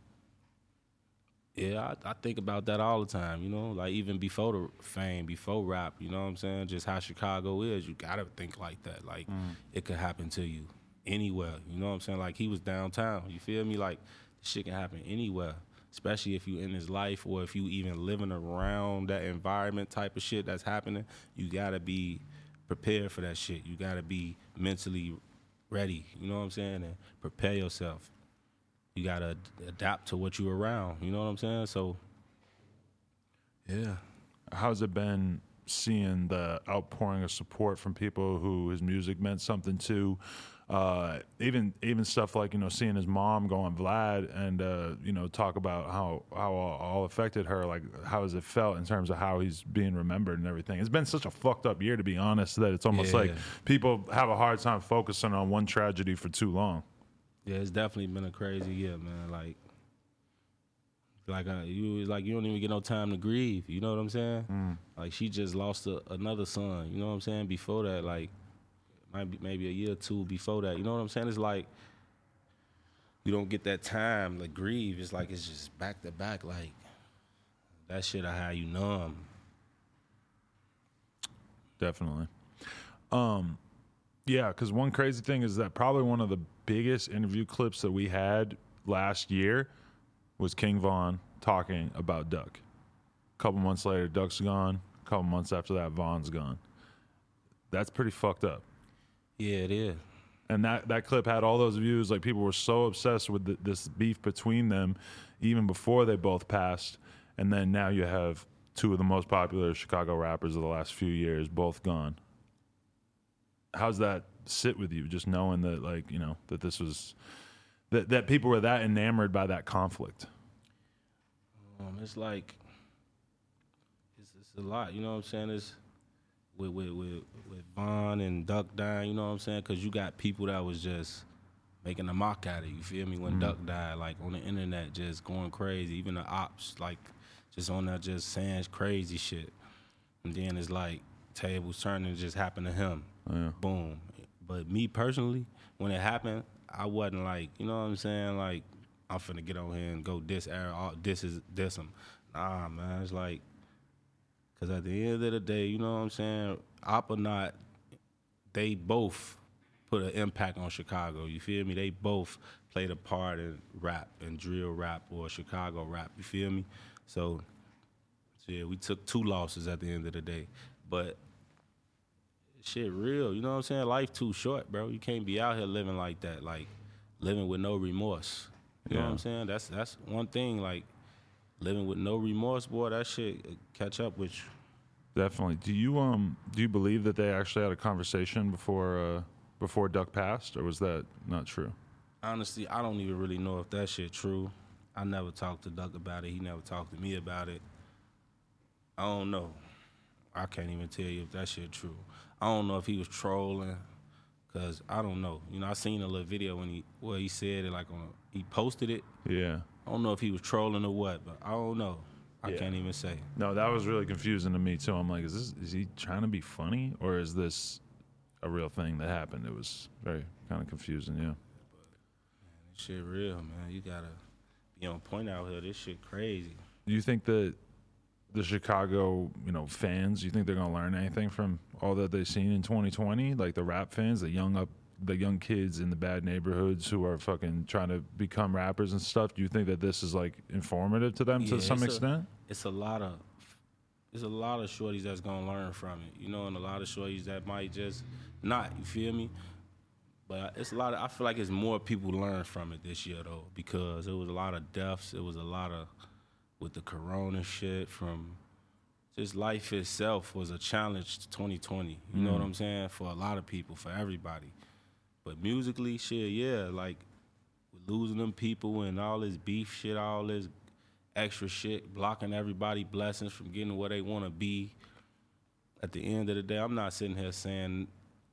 Yeah, I, I think about that all the time, you know, like even before the fame, before rap, you know what I'm saying? Just how Chicago is, you gotta think like that. Like mm. it could happen to you anywhere, you know what I'm saying? Like he was downtown, you feel me? Like this shit can happen anywhere, especially if you in his life or if you even living around that environment type of shit that's happening. You gotta be prepared for that shit. You gotta be mentally ready, you know what I'm saying? And prepare yourself you gotta adapt to what you're around. You know what I'm saying? So, yeah, How's it been seeing the outpouring of support from people who his music meant something to. Uh, even even stuff like you know seeing his mom go on Vlad and uh, you know talk about how how all, all affected her like how has it felt in terms of how he's being remembered and everything. It's been such a fucked up year to be honest that it's almost like people have a hard time focusing on one tragedy for too long. Yeah, it's definitely been a crazy year, man. Like, like uh, you like you don't even get no time to grieve. You know what I'm saying? Like she just lost a, another son. You know what I'm saying? Before that, like, might be maybe a year or two before that. You know what I'm saying? It's like you don't get that time to grieve. It's like it's just back to back. Like that shit, I how you numb. Definitely. Um, yeah, because one crazy thing is that probably one of the biggest interview clips that we had last year was King Von talking about Duck. A couple months later, Duck's gone. A couple months after that, Von's gone. That's pretty fucked up. Yeah, it is. And that, that clip had all those views. Like people were so obsessed with th this beef between them, even before they both passed. And then now you have two of the most popular Chicago rappers of the last few years both gone. How's that sit with you? Just knowing that, like, you know, that this was that that people were that enamored by that conflict. Um, it's like it's, it's a lot. You know what I'm saying? It's with with with, with Von and Duck dying. You know what I'm saying? Because you got people that was just making a mock out of you. Feel me? When mm-hmm. Duck died, like on the internet, just going crazy. Even the ops, like just on there, just saying crazy shit. And then it's like tables turning. Just happened to him. Boom. But me personally, when it happened, I wasn't like, you know what I'm saying? Like, I'm finna get on here and go diss Aaron, all this is diss him. Nah, man, it's like, cause at the end of the day, you know what I'm saying? Op or not, they both put an impact on Chicago. You feel me? They both played a part in rap and drill rap or Chicago rap. You feel me? So, so yeah, we took two losses at the end of the day, but shit real. You know what I'm saying? Life too short, bro. You can't be out here living like that, like living with no remorse. You know what I'm saying? That's that's one thing. Like living with no remorse, boy. That shit catch up with you. Definitely. Do you um do you believe that they actually had a conversation before uh before Duck passed, or was that not true? Honestly, I don't even really know if that shit true. I never talked to Duck about it. He never talked to me about it. I don't know. I can't even tell you if that shit true. I don't know if he was trolling, cause I don't know. You know, I seen a little video when he well he said it like on he posted it. Yeah. I don't know if he was trolling or what, but I don't know. I Yeah. can't even say. No, that was really confusing to me too. I'm like, is this is he trying to be funny or is this a real thing that happened? It was very kind of confusing. Yeah. This shit real, man. You gotta be on point out here. This shit crazy. Do you think that the Chicago, you know, fans, do you think they're gonna learn anything from all that they've seen in 2020? Like the rap fans, the young up, the young kids in the bad neighborhoods who are fucking trying to become rappers and stuff. Do you think that this is like informative to them to some it's a- extent? it's a lot of it's a lot of shorties that's gonna learn from it, you know, and a lot of shorties that might just not. You feel me? But it's a lot of. I feel like it's more people learn from it this year though, because it was a lot of deaths. It was a lot of with the corona shit from just life itself was a challenge to 2020. You know what mm. I'm saying? For a lot of people, for everybody. But musically, shit, yeah, like losing them people and all this beef shit, all this extra shit, blocking everybody blessings from getting where they want to be. At the end of the day, I'm not sitting here saying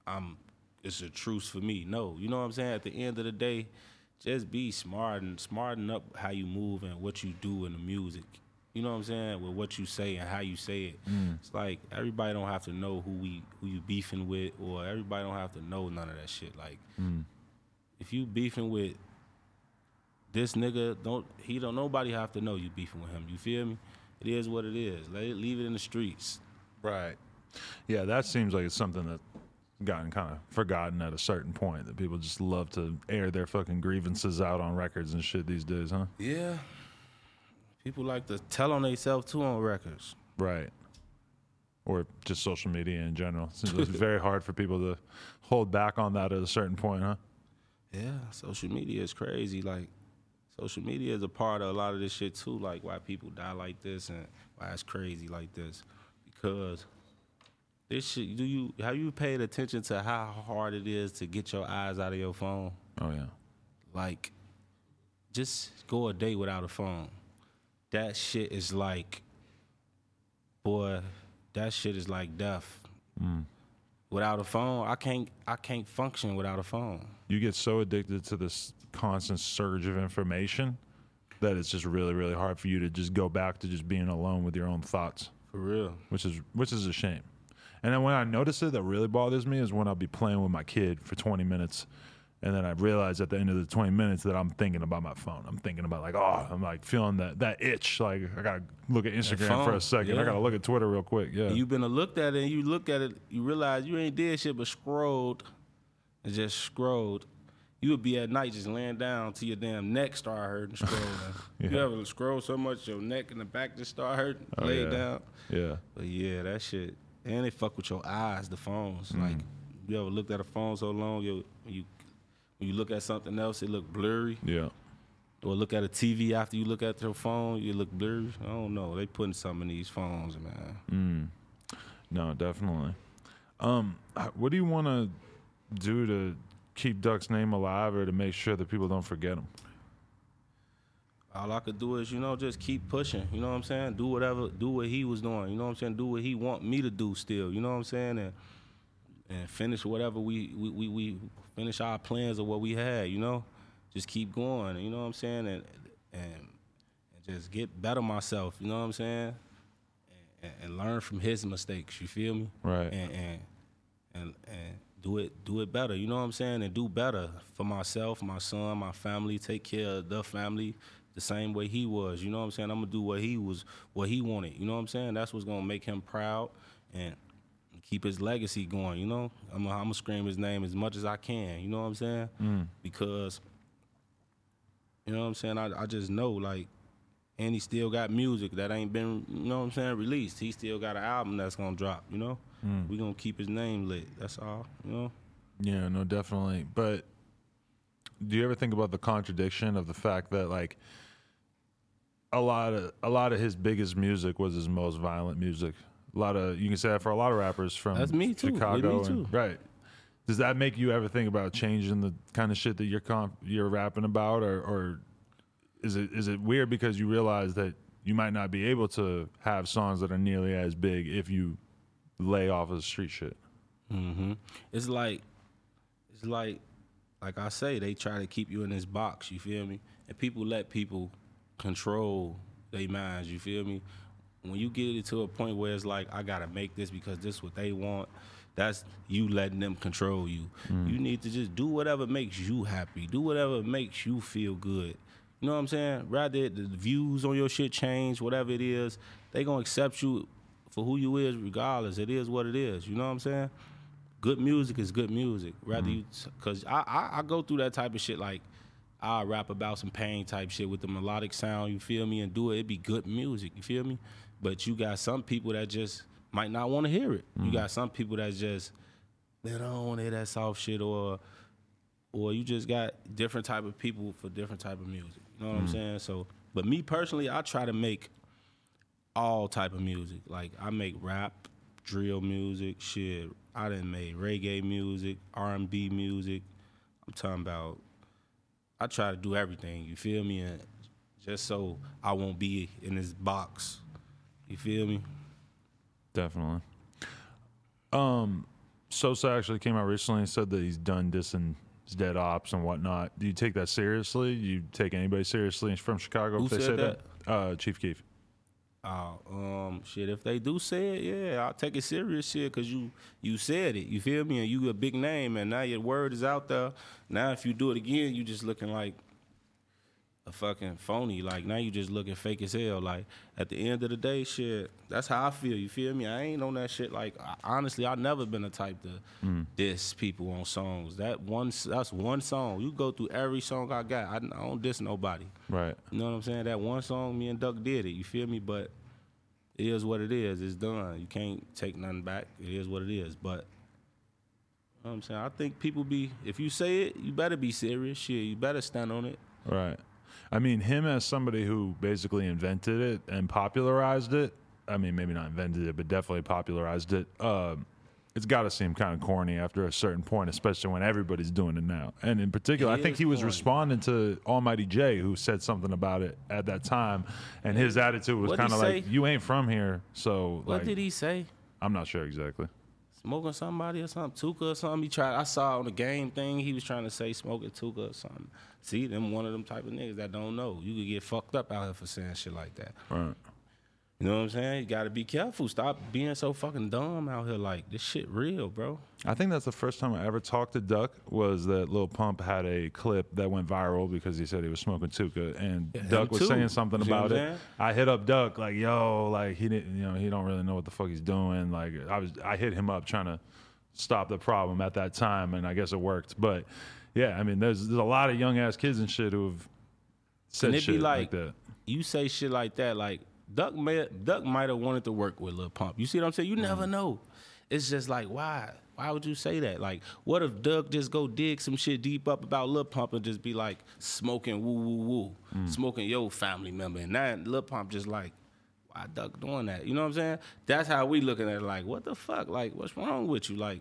I'm it's a truce for me. No, you know what I'm saying. At the end of the day, just be smart and smarten up how you move and what you do in the music. You know what I'm saying? With what you say and how you say it. Mm. It's like everybody don't have to know who we who you beefing with, or everybody don't have to know none of that shit. Like mm. if you beefing with this nigga, don't he don't nobody have to know you beefing with him. You feel me? It is what it is. Let it leave it in the streets. Right. Yeah, that seems like it's something that gotten kind of forgotten at a certain point. That people just love to air their fucking grievances out on records and shit these days, huh? Yeah. People like to tell on themselves too on records. Right. Or just social media in general. Like it's very hard for people to hold back on that at a certain point, huh? Yeah, social media is crazy. Like, social media is a part of a lot of this shit too. Like, why people die like this and why it's crazy like this. Because This shit. Do you have you paid attention to how hard it is to get your eyes out of your phone? Oh yeah. Like, just go a day without a phone. That shit is like, boy, that shit is like death. Mm. Without a phone, I can't. I can't function without a phone. You get so addicted to this constant surge of information that it's just really, really hard for you to just go back to just being alone with your own thoughts, For real. which is which is a shame. And then when I notice it, that really bothers me is when I'll be playing with my kid for 20 minutes, and then I realize at the end of the 20 minutes that I'm thinking about my phone. I'm thinking about like, oh, I'm like feeling that that itch. Like I gotta look at Instagram for a second. I gotta look at Twitter real quick. Yeah. You've been looked at it and you look at it, you realize you ain't did shit but scrolled and just scrolled. You would be at night just laying down till your damn neck start hurting scrolling. You ever scroll so much your neck and the back just start hurting? Oh, lay yeah. down. yeah. But yeah, that shit. And they fuck with your eyes, the phones. Mm. Like you ever looked at a phone so long, you you when you look at something else, it look blurry. Yeah. Or look at a TV after you look at your phone, you look blurry. I don't know. They putting something in these phones, man. No, definitely. Um, what do you want to do to keep Duck's name alive, or to make sure that people don't forget him? All I could do is, you know, just keep pushing. You know what I'm saying? Do whatever, do what he was doing. You know what I'm saying? Do what he want me to do still. You know what I'm saying? And and finish whatever we we we, we finish our plans of what we had. You know, just keep going. You know what I'm saying? And and, and just get better myself. You know what I'm saying? And, and learn from his mistakes. You feel me? Right. And and and and do it do it better. You know what I'm saying? And do better for myself, my son, my family. Take care of the family the same way he was. You know what I'm saying? I'm gonna do what he was, what he wanted. You know what I'm saying? That's what's gonna make him proud and keep his legacy going. You know, I'm gonna, scream his name as much as I can. You know what I'm saying? Mm. Because you know what I'm saying. I I just know like. And he still got music that ain't been, you know what I'm saying, released. He still got an album that's gonna drop, you know? Mm. We gonna keep his name lit. That's all, you know? Yeah, no, definitely. But do you ever think about the contradiction of the fact that like a lot of a lot of his biggest music was his most violent music. A lot of you can say that for a lot of rappers from That's me too. Chicago, me and- right? Does that make you ever think about changing the kind of shit that you're comp- you're rapping about, or, or is it is it weird because you realize that you might not be able to have songs that are nearly as big if you lay off of the street shit? hmm It's like, it's like, like I say, they try to keep you in this box. You feel me? And people let people control their minds. You feel me? When you get it to a point where it's like, I gotta make this because this is what they want. That's you letting them control you. Mm. You need to just do whatever makes you happy. Do whatever makes you feel good. You know what I'm saying? Rather the views on your shit change, whatever it is, they gonna accept you for who you is regardless. It is what it is. You know what I'm saying? good music is good music. Rather mm. you, cause I, I I go through that type of shit. Like I rap about some pain type shit with the melodic sound. You feel me? And do it. It'd be good music. You feel me? But you got some people that just might not want to hear it. You mm-hmm. got some people that just man, I don't want to hear that soft shit or or you just got different type of people for different type of music. You know what I'm mm-hmm. saying? So, but me personally, I try to make all type of music. Like I make rap, drill music, shit. I done made reggae music, R and B music. I'm talking about. I try to do everything. You feel me? And just so I won't be in this box. You feel me? Definitely. Um, Sosa actually came out recently and said that he's done dissing his dead ops and whatnot. Do you take that seriously? Do you take anybody seriously from Chicago Who if they said say that? Uh, Chief Keef. Oh, um, shit. If they do say it, yeah, I'll take it serious, shit, cause you you said it. You feel me? And you a big name, and now your word is out there. Now, if you do it again, you just looking like a fucking phony. Like now, you just looking fake as hell. Like at the end of the day, shit. That's how I feel. You feel me? I ain't on that shit. Like I, honestly, I've never been the type to mm. diss people on songs. That one, that's one song. You go through every song I got. I, I don't diss nobody. Right. You know what I'm saying? That one song, me and Duck did it. You feel me? But it is what it is. It's done. You can't take nothing back. It is what it is. But you know what I'm saying? I think people be if you say it, you better be serious. Shit, you better stand on it. Right. I mean, him as somebody who basically invented it and popularized it. I mean, maybe not invented it, but definitely popularized it. Um, it's got to seem kind of corny after a certain point, especially when everybody's doing it now. And in particular, It I think he was corny. responding to Almighty Jay, who said something about it at that time, and his attitude was kind of like, "You ain't from here, so What like, did he say? I'm not sure exactly." Smoking somebody or something, Tooka or something. He tried. I saw on the game thing. He was trying to say smoking Tooka or something. See, them one of them type of niggas that don't know. You could get fucked up out here for saying shit like that. Right. You know what I'm saying? You got to be careful. Stop being so fucking dumb out here. Like this shit real, bro. I think that's the first time I ever talked to Duck was that Lil Pump had a clip that went viral because he said he was smoking Tooka and him Duck was too. saying something You about it. I hit up Duck like, yo, like he didn't, you know, he don't really know what the fuck he's doing. Like I was, I hit him up trying to stop the problem at that time, and I guess it worked. But yeah, I mean, there's there's a lot of young ass kids and shit who have said shit be like, like, that. you say shit like that, like Duck may Duck might have wanted to work with Lil Pump. You see what I'm saying? You never mm-hmm. know. It's just like why? Why would you say that? Like, what if Duck just go dig some shit deep up about Lil Pump and just be like smoking woo woo woo, mm. smoking your family member, and then Lil Pump just like, why Duck doing that? You know what I'm saying? That's how we looking at it. Like, what the fuck? Like, what's wrong with you? Like,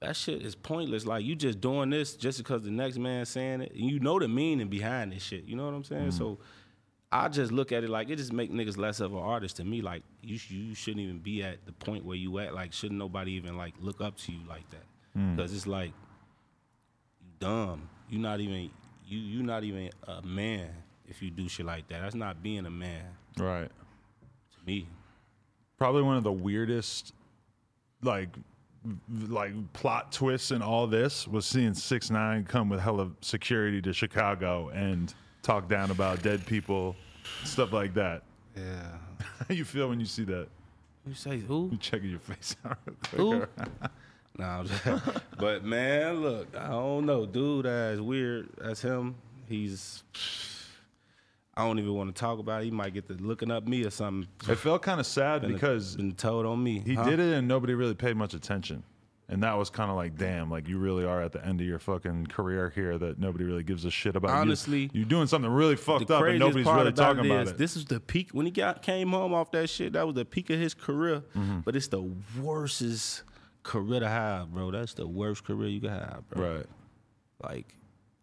that shit is pointless. Like you just doing this just because the next man saying it, and you know the meaning behind this shit. You know what I'm saying? Mm. So I just look at it like it just make niggas less of an artist to me. Like you, you shouldn't even be at the point where you at. Like shouldn't nobody even like look up to you like that? Mm. Because it's like you dumb. You not even you you not even a man if you do shit like that. That's not being a man Right. to me. probably one of the weirdest like like plot twists in all this was seeing six nine come with hella security to Chicago and talk down about dead people, stuff like that. Yeah. How you feel when you see that? You say who? You checking your face out Who? real quick. Nah, I'm just- but man, look, I don't know, dude. That's weird. That's him. He's. I don't even want to talk about it. He might get to looking up me or something. It felt kind of sad Been- because been told on me. he huh? did it and nobody really paid much attention. And that was kind of like, damn, like you really are at the end of your fucking career here that nobody really gives a shit about. You- Honestly, you're doing something really fucked up and nobody's really about talking it about is it. This is the peak when he got came home off that shit. That was the peak of his career. Mm-hmm. But it's the worstest career to have, bro. That's the worst career you can have, bro. right. Like,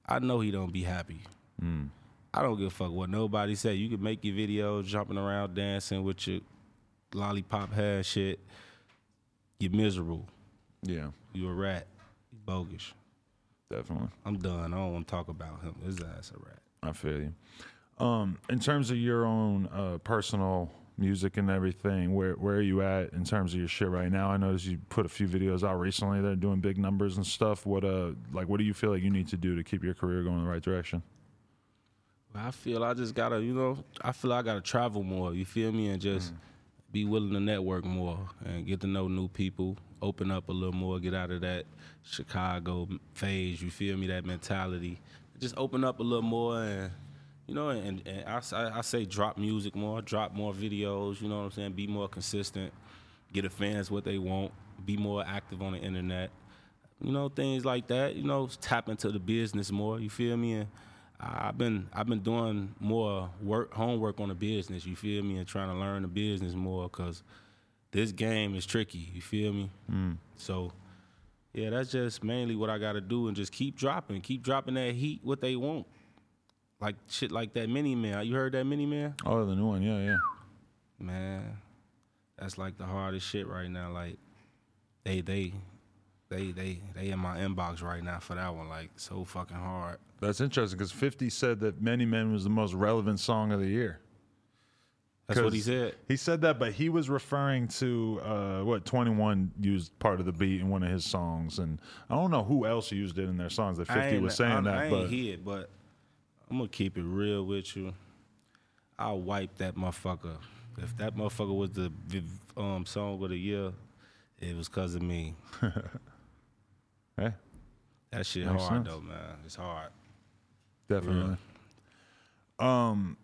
I know he don't be happy. Mm. I don't give a fuck what nobody say. You can make your videos jumping around dancing with your lollipop hair shit. You're miserable. Yeah, You a rat. You bogus. definitely. I'm done. I don't want to talk about him. His ass a rat. I feel you. Um, in terms of your own uh, personal music and everything, where where are you at in terms of your shit right now? I noticed you put a few videos out recently that are doing big numbers and stuff. What uh, like, what do you feel like you need to do to keep your career going in the right direction? I feel I just gotta, you know, I feel I gotta travel more. You feel me? And just be willing to network more and get to know new people. Open up a little more. Get out of that Chicago phase. You feel me? That mentality. Just open up a little more and. You know, and, and I, I, say drop music more, drop more videos, you know what I'm saying? Be more consistent, get the fans what they want, be more active on the internet. You know, things like that. You know, tap into the business more, you feel me? And I've been I've been doing more work homework on the business, you feel me, and trying to learn the business more because this game is tricky, you feel me? Mm. So yeah, that's just mainly what I got to do, and just keep dropping, keep dropping that heat, what they want, like shit like that Many Men. You heard that Many Men? Oh, the new one, yeah, yeah. Man, that's like the hardest shit right now. Like they they they they they in my inbox right now for that one. Like so fucking hard. That's interesting because Fifty said that Many Men was the most relevant song of the year. That's what he said. He said that, but he was referring to uh, what Twenty One used part of the beat in one of his songs, and I don't know who else used it in their songs. That Fifty was saying I, that, I ain't but hear it, but I'm gonna keep it real with you. I'll wipe that motherfucker. If that motherfucker was the um, song of the year, it was cause of me. hey, That shit hard sense. though, man. It's hard. Definitely. Um,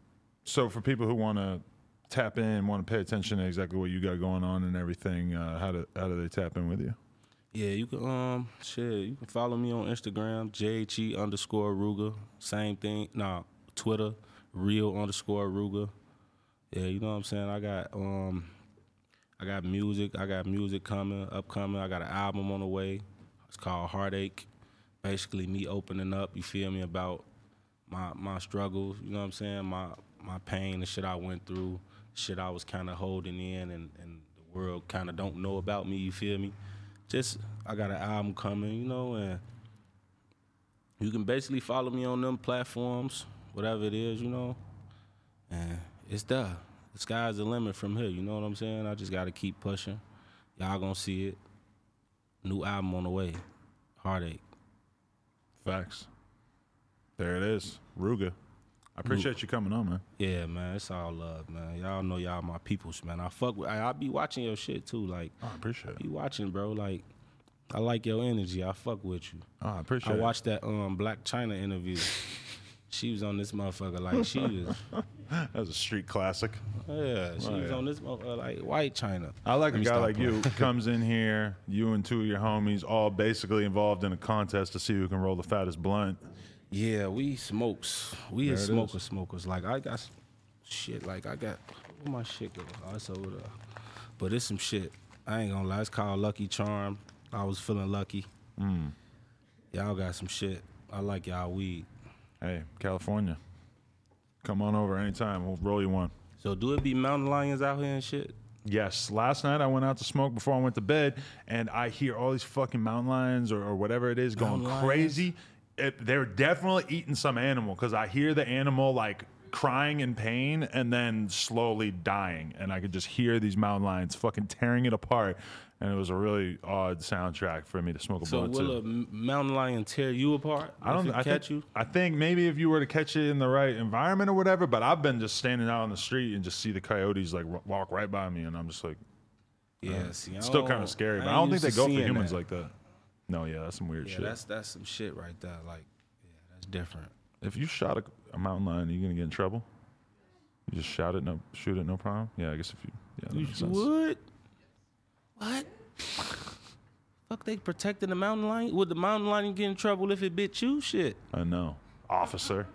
so for people who want to tap in, want to pay attention to exactly what you got going on and everything, uh, how do how do they tap in with you? Yeah, you can um shit. You can follow me on Instagram, JHE underscore ruga. Same thing. Nah, Twitter, real underscore ruga. Yeah, you know what I'm saying. I got um, I got music. I got music coming, upcoming. I got an album on the way. It's called Heartache. Basically, me opening up. You feel me about my my struggles. You know what I'm saying? My my pain, the shit I went through, shit I was kind of holding in, and and the world kind of don't know about me. You feel me? Just I got an album coming. You know, and you can basically follow me on them platforms, whatever it is. You know, and it's there. The sky's the limit from here. You know what I'm saying? I just got to keep pushing. Y'all gonna see it. New album on the way. Heartache. Facts. There it is, Ruga. I appreciate you coming on, man. Yeah, man, it's all love, man. Y'all know y'all my peoples, man. I fuck with. I, I be watching your shit too. Like, Oh, I appreciate be watching, bro. Like, I like your energy. I fuck with you. Oh, I appreciate I it. watched that um Blac Chyna interview. she was on this motherfucker like she was. That was a street classic. Yeah, she Oh, was yeah. on this motherfucker like white China. I like Let a guy like you comes in here, you and two of your homies, all basically involved in a contest to see who can roll the fattest blunt. Yeah, we smokes. We There is it is. smokers, smokers. Like I got s- shit. Like I got where my shit go. Oh, it's over there. But it's some shit. I ain't gonna lie. It's called Lucky Charm. I was feeling lucky. Mm. Y'all got some shit. I like y'all weed. Hey, California, come on over anytime. We'll roll you one. So do it be mountain lions out here and shit? Yes, last night I went out to smoke before I went to bed, and I hear all these fucking mountain lions or, or whatever it is going Mountain lions? crazy. It, they're definitely eating some animal because I hear the animal like crying in pain and then slowly dying, and I could just hear these mountain lions fucking tearing it apart. And it was a really odd soundtrack for me to smoke a So blunt will to. a m- mountain lion tear you apart? I don't if it I catch think, you. I think maybe if you were to catch it in the right environment or whatever, but I've been just standing out on the street and just see the coyotes like walk right by me, and I'm just like, Yeah, uh, see, I it's still kind don't- of scary. But I don't think they to go for seeing humans that. like that. No, yeah, that's some weird Yeah, shit. that's that's some shit right there. Like, yeah, that's different. If you shot a, a mountain lion, are you gonna get in trouble? You just shot it, no shoot it, no problem. Yeah, I guess if you, yeah, that You makes sense. would? What? Fuck, they protecting the mountain lion? Would the mountain lion get in trouble if it bit you? Shit. I know, officer.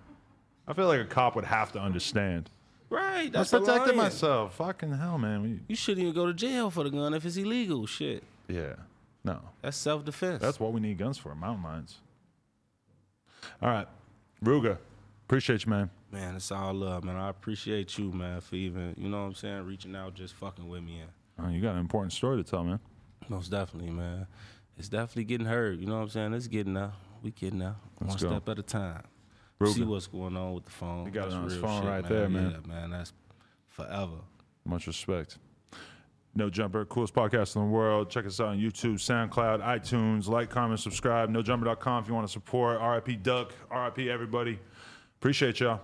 I feel like a cop would have to understand. Right, that's a protected myself. Fucking hell, man. We, You shouldn't even go to jail for the gun if it's illegal. Shit. yeah, no. That's self defense. That's what we need guns for, mountain lions. All right, Ruga, appreciate you, man. Man, it's all love, man. I appreciate you, man, for even, you know what I'm saying, reaching out, just fucking with me. And Oh, you got an important story to tell, man. most definitely, man. It's definitely getting heard. You know what I'm saying? It's getting there. We getting there. Let's One go. step at a time. Ruga. See what's going on with the phone. He got it on his phone shit, right there, man. Yeah, man. That's forever. Much respect. No Jumper, coolest podcast in the world. Check us out on YouTube, SoundCloud, iTunes. Like, comment, subscribe. NoJumper.com if you want to support. RIP Duck. RIP everybody. Appreciate y'all.